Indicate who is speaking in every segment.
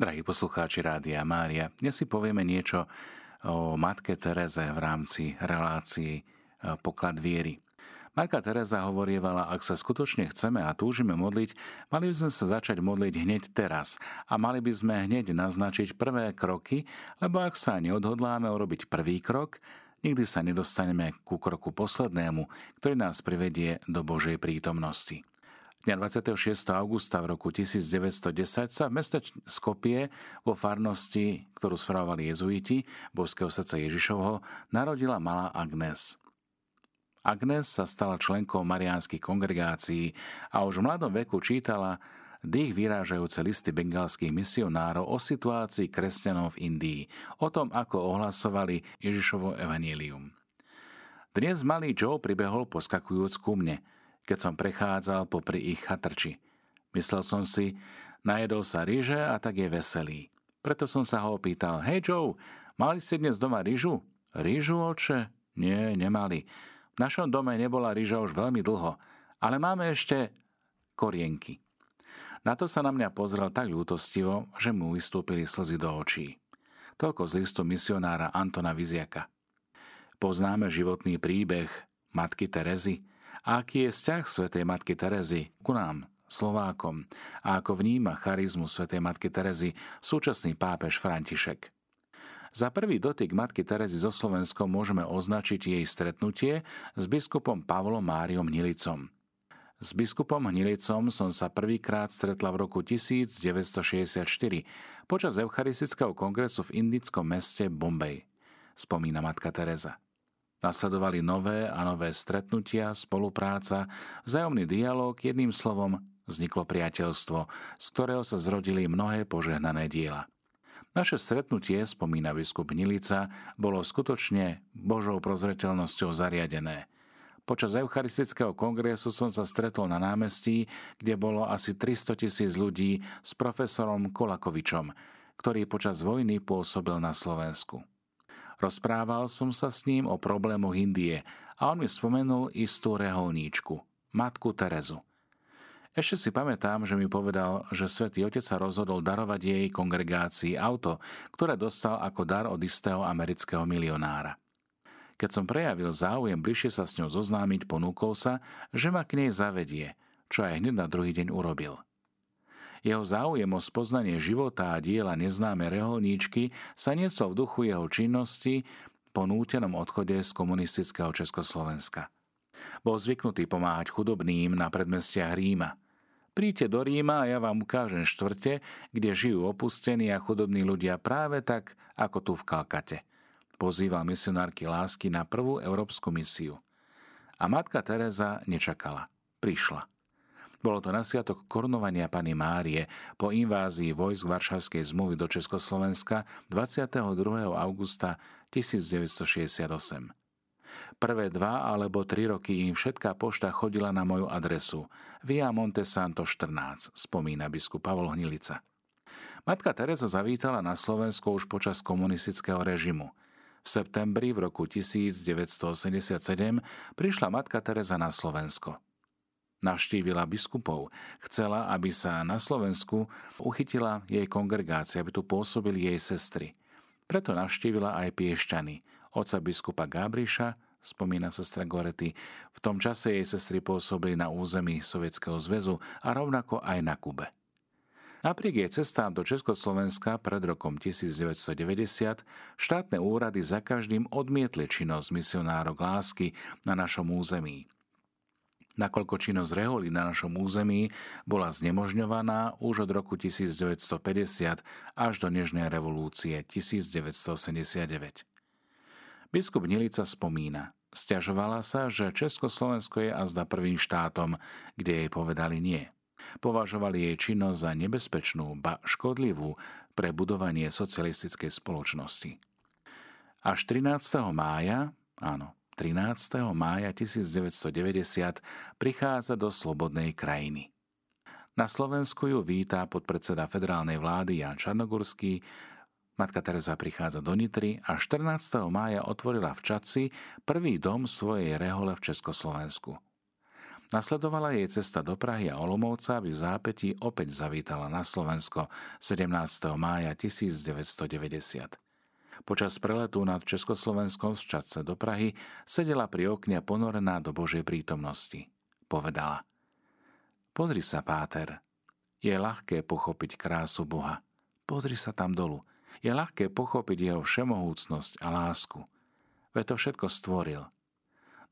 Speaker 1: Drahí poslucháči Rádia Mária, dnes si povieme niečo o matke Tereze v rámci relácií e, Poklad viery. Matka Teresa hovorievala, ak sa skutočne chceme a túžime modliť, mali by sme sa začať modliť hneď teraz a mali by sme hneď naznačiť prvé kroky, lebo ak sa neodhodláme urobiť prvý krok, nikdy sa nedostaneme ku kroku poslednému, ktorý nás privedie do Božej prítomnosti. Dňa 26. augusta v roku 1910 sa v meste Skopie vo farnosti, ktorú spravovali jezuiti Božského srdca Ježišovho, narodila malá Agnes. Agnes sa stala členkou mariánskych kongregácií a už v mladom veku čítala dých vyrážajúce listy bengalských misionárov o situácii kresťanov v Indii, o tom, ako ohlasovali Ježišovo evanílium. Dnes malý Joe pribehol poskakujúc ku mne – keď som prechádzal popri ich chatrči. Myslel som si, najedol sa ryže a tak je veselý. Preto som sa ho opýtal, hej Joe, mali ste dnes doma ryžu? Ryžu, oče? Nie, nemali. V našom dome nebola ryža už veľmi dlho, ale máme ešte korienky. Na to sa na mňa pozrel tak ľútostivo, že mu vystúpili slzy do očí. Toľko z listu misionára Antona Viziaka. Poznáme životný príbeh matky Terezy, a aký je vzťah svätej Matky Terezy ku nám, Slovákom, a ako vníma charizmu svätej Matky Terezy súčasný pápež František. Za prvý dotyk Matky Terezy so Slovenskom môžeme označiť jej stretnutie s biskupom Pavlom Máriom Hnilicom. S biskupom Hnilicom som sa prvýkrát stretla v roku 1964 počas Eucharistického kongresu v indickom meste Bombay, spomína matka Teresa. Nasledovali nové a nové stretnutia, spolupráca, vzájomný dialog, jedným slovom vzniklo priateľstvo, z ktorého sa zrodili mnohé požehnané diela. Naše stretnutie, spomína biskup Nilica, bolo skutočne Božou prozreteľnosťou zariadené. Počas Eucharistického kongresu som sa stretol na námestí, kde bolo asi 300 tisíc ľudí s profesorom Kolakovičom, ktorý počas vojny pôsobil na Slovensku. Rozprával som sa s ním o problémoch Indie a on mi spomenul istú reholníčku, matku Terezu. Ešte si pamätám, že mi povedal, že svätý Otec sa rozhodol darovať jej kongregácii auto, ktoré dostal ako dar od istého amerického milionára. Keď som prejavil záujem bližšie sa s ňou zoznámiť, ponúkol sa, že ma k nej zavedie, čo aj hneď na druhý deň urobil – jeho záujem o spoznanie života a diela neznáme reholníčky sa niesol v duchu jeho činnosti po nútenom odchode z komunistického Československa. Bol zvyknutý pomáhať chudobným na predmestiach Ríma. Príďte do Ríma a ja vám ukážem štvrte, kde žijú opustení a chudobní ľudia práve tak, ako tu v Kalkate. Pozýval misionárky lásky na prvú európsku misiu. A matka Teresa nečakala. Prišla. Bolo to na sviatok korunovania Pany Márie po invázii vojsk Varšavskej zmluvy do Československa 22. augusta 1968. Prvé dva alebo tri roky im všetká pošta chodila na moju adresu Via Montesanto 14, spomína biskup Pavol Hnilica. Matka Teresa zavítala na Slovensko už počas komunistického režimu. V septembri v roku 1987 prišla matka Teresa na Slovensko. Navštívila biskupov. Chcela, aby sa na Slovensku uchytila jej kongregácia, aby tu pôsobili jej sestry. Preto navštívila aj Piešťany, oca biskupa Gábriša, spomína sestra Gorety. V tom čase jej sestry pôsobili na území Sovietskeho zväzu a rovnako aj na Kube. Napriek jej cestám do Československa pred rokom 1990 štátne úrady za každým odmietli činnosť misionárok lásky na našom území nakoľko činnosť reholí na našom území bola znemožňovaná už od roku 1950 až do Nežnej revolúcie 1989. Biskup Nilica spomína, stiažovala sa, že Československo je azda prvým štátom, kde jej povedali nie. Považovali jej činnosť za nebezpečnú, ba škodlivú pre budovanie socialistickej spoločnosti. Až 13. mája, áno, 13. mája 1990 prichádza do slobodnej krajiny. Na Slovensku ju vítá podpredseda federálnej vlády Jan Čarnogurský, Matka Teresa prichádza do Nitry a 14. mája otvorila v Čaci prvý dom svojej rehole v Československu. Nasledovala jej cesta do Prahy a Olomovca, aby v zápätí opäť zavítala na Slovensko 17. mája 1990. Počas preletu nad Československom z Čadce do Prahy sedela pri okne ponorená do Božej prítomnosti. Povedala Pozri sa, Páter, je ľahké pochopiť krásu Boha. Pozri sa tam dolu. Je ľahké pochopiť jeho všemohúcnosť a lásku. Veď to všetko stvoril.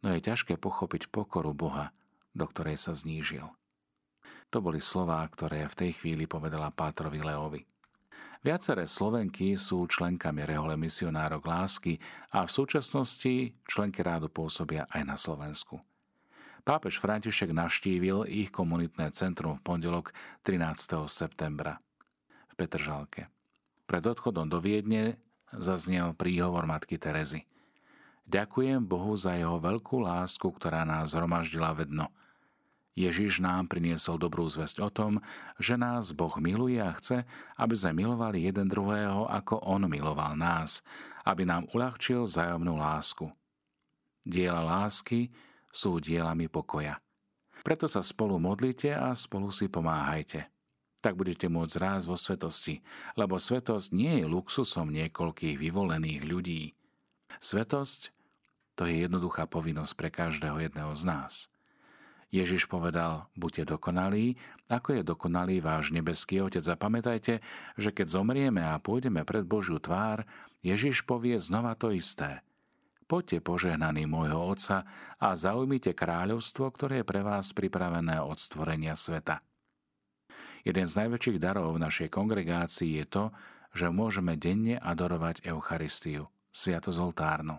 Speaker 1: No je ťažké pochopiť pokoru Boha, do ktorej sa znížil. To boli slová, ktoré v tej chvíli povedala Pátrovi Leovi. Viaceré Slovenky sú členkami rehole misionárok lásky a v súčasnosti členky rádu pôsobia aj na Slovensku. Pápež František naštívil ich komunitné centrum v pondelok 13. septembra v Petržalke. Pred odchodom do Viedne zaznel príhovor matky Terezy. Ďakujem Bohu za jeho veľkú lásku, ktorá nás zhromaždila vedno – Ježiš nám priniesol dobrú zväzť o tom, že nás Boh miluje a chce, aby sme milovali jeden druhého, ako On miloval nás, aby nám uľahčil zájomnú lásku. Diela lásky sú dielami pokoja. Preto sa spolu modlite a spolu si pomáhajte. Tak budete môcť rásť vo svetosti, lebo svetosť nie je luxusom niekoľkých vyvolených ľudí. Svetosť to je jednoduchá povinnosť pre každého jedného z nás – Ježiš povedal, buďte dokonalí, ako je dokonalý váš nebeský Otec. A pamätajte, že keď zomrieme a pôjdeme pred Božiu tvár, Ježiš povie znova to isté. Poďte požehnaní môjho Otca a zaujmite kráľovstvo, ktoré je pre vás pripravené od stvorenia sveta. Jeden z najväčších darov v našej kongregácii je to, že môžeme denne adorovať Eucharistiu, Sviatosť oltárnu.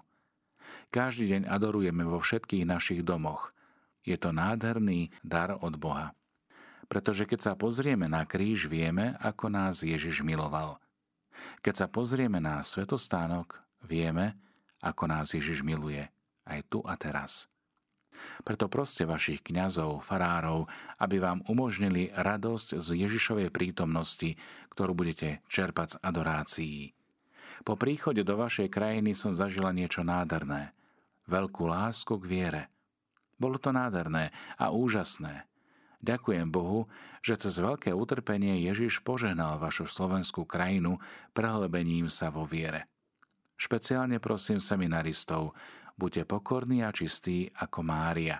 Speaker 1: Každý deň adorujeme vo všetkých našich domoch – je to nádherný dar od Boha. Pretože keď sa pozrieme na kríž, vieme, ako nás Ježiš miloval. Keď sa pozrieme na svetostánok, vieme, ako nás Ježiš miluje, aj tu a teraz. Preto proste vašich kňazov, farárov, aby vám umožnili radosť z Ježišovej prítomnosti, ktorú budete čerpať z adorácií. Po príchode do vašej krajiny som zažila niečo nádherné. Veľkú lásku k viere – bolo to nádherné a úžasné. Ďakujem Bohu, že cez veľké utrpenie Ježiš požehnal vašu slovenskú krajinu prehlebením sa vo viere. Špeciálne prosím seminaristov, buďte pokorní a čistí ako Mária.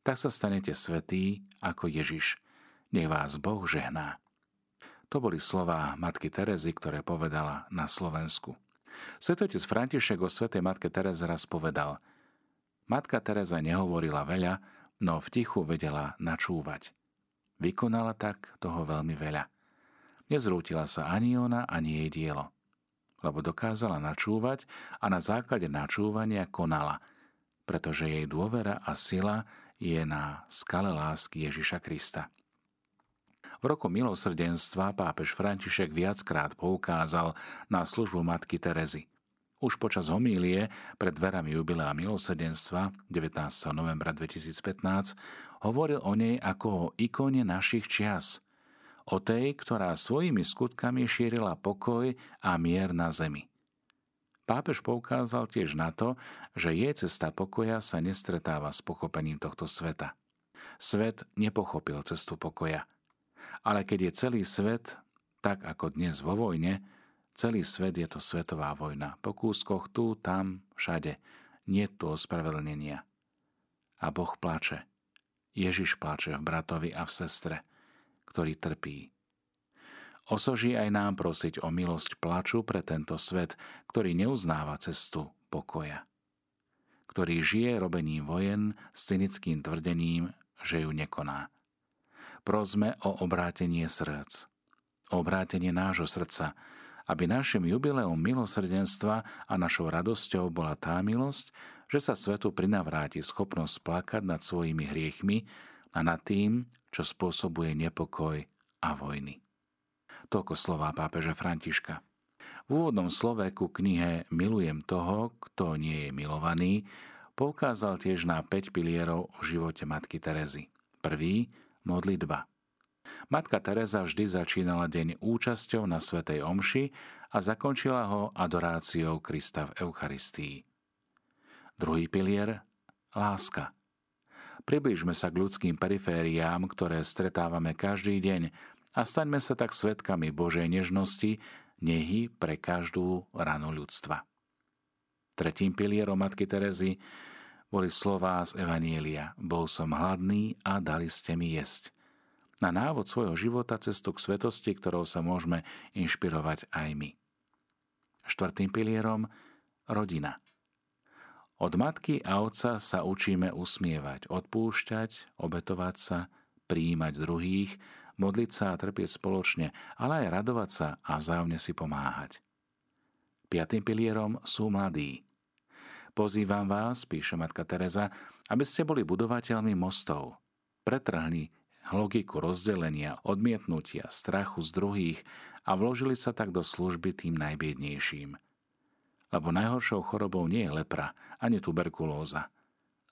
Speaker 1: Tak sa stanete svetí ako Ježiš. Nech vás Boh žehná. To boli slová matky Terezy, ktoré povedala na Slovensku. Svetotec František o svetej matke Tereze raz povedal – Matka Teresa nehovorila veľa, no v tichu vedela načúvať. Vykonala tak toho veľmi veľa. Nezrútila sa ani ona, ani jej dielo, lebo dokázala načúvať a na základe načúvania konala, pretože jej dôvera a sila je na skale lásky Ježiša Krista. V roku milosrdenstva pápež František viackrát poukázal na službu matky Terezy – už počas homílie pred dverami jubilea milosedenstva 19. novembra 2015 hovoril o nej ako o ikone našich čias, o tej, ktorá svojimi skutkami šírila pokoj a mier na zemi. Pápež poukázal tiež na to, že jej cesta pokoja sa nestretáva s pochopením tohto sveta. Svet nepochopil cestu pokoja. Ale keď je celý svet, tak ako dnes vo vojne, Celý svet je to svetová vojna. Po kúskoch tu, tam, všade. Nie tu ospravedlnenia. A Boh plače. Ježiš plače v bratovi a v sestre, ktorý trpí. Osoží aj nám prosiť o milosť plaču pre tento svet, ktorý neuznáva cestu pokoja. Ktorý žije robením vojen s cynickým tvrdením, že ju nekoná. Prosme o obrátenie srdc. O obrátenie nášho srdca, aby našim jubileom milosrdenstva a našou radosťou bola tá milosť, že sa svetu prinavráti schopnosť plakať nad svojimi hriechmi a nad tým, čo spôsobuje nepokoj a vojny. Toľko slová pápeža Františka. V úvodnom slove ku knihe Milujem toho, kto nie je milovaný, poukázal tiež na 5 pilierov o živote matky Terezy. Prvý, modlitba. Matka Teresa vždy začínala deň účasťou na Svetej Omši a zakončila ho adoráciou Krista v Eucharistii. Druhý pilier – láska. Priblížme sa k ľudským perifériám, ktoré stretávame každý deň a staňme sa tak svetkami Božej nežnosti, nehy pre každú ranu ľudstva. Tretím pilierom Matky Terezy boli slová z Evanielia. Bol som hladný a dali ste mi jesť. Na návod svojho života cestu k svetosti, ktorou sa môžeme inšpirovať aj my. Štvrtým pilierom rodina. Od matky a otca sa učíme usmievať, odpúšťať, obetovať sa, prijímať druhých, modliť sa a trpieť spoločne, ale aj radovať sa a vzájomne si pomáhať. Piatým pilierom sú mladí. Pozývam vás, píše matka Teresa, aby ste boli budovateľmi mostov. Pretrhli logiku rozdelenia, odmietnutia, strachu z druhých a vložili sa tak do služby tým najbiednejším. Lebo najhoršou chorobou nie je lepra ani tuberkulóza,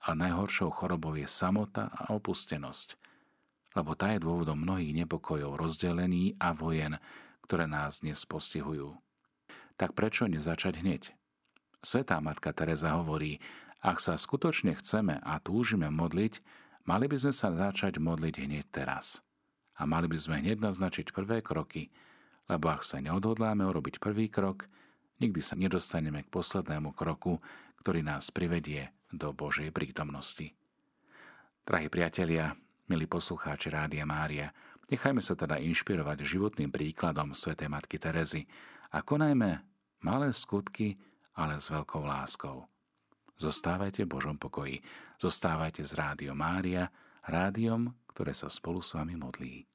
Speaker 1: a najhoršou chorobou je samota a opustenosť, lebo tá je dôvodom mnohých nepokojov, rozdelení a vojen, ktoré nás dnes postihujú. Tak prečo nezačať hneď? Svetá matka Teresa hovorí, ak sa skutočne chceme a túžime modliť, mali by sme sa začať modliť hneď teraz. A mali by sme hneď naznačiť prvé kroky, lebo ak sa neodhodláme urobiť prvý krok, nikdy sa nedostaneme k poslednému kroku, ktorý nás privedie do Božej prítomnosti. Drahí priatelia, milí poslucháči Rádia Mária, nechajme sa teda inšpirovať životným príkladom Sv. Matky Terezy a konajme malé skutky, ale s veľkou láskou. Zostávajte v Božom pokoji, zostávajte z Rádio Mária, rádiom, ktoré sa spolu s vami modlí.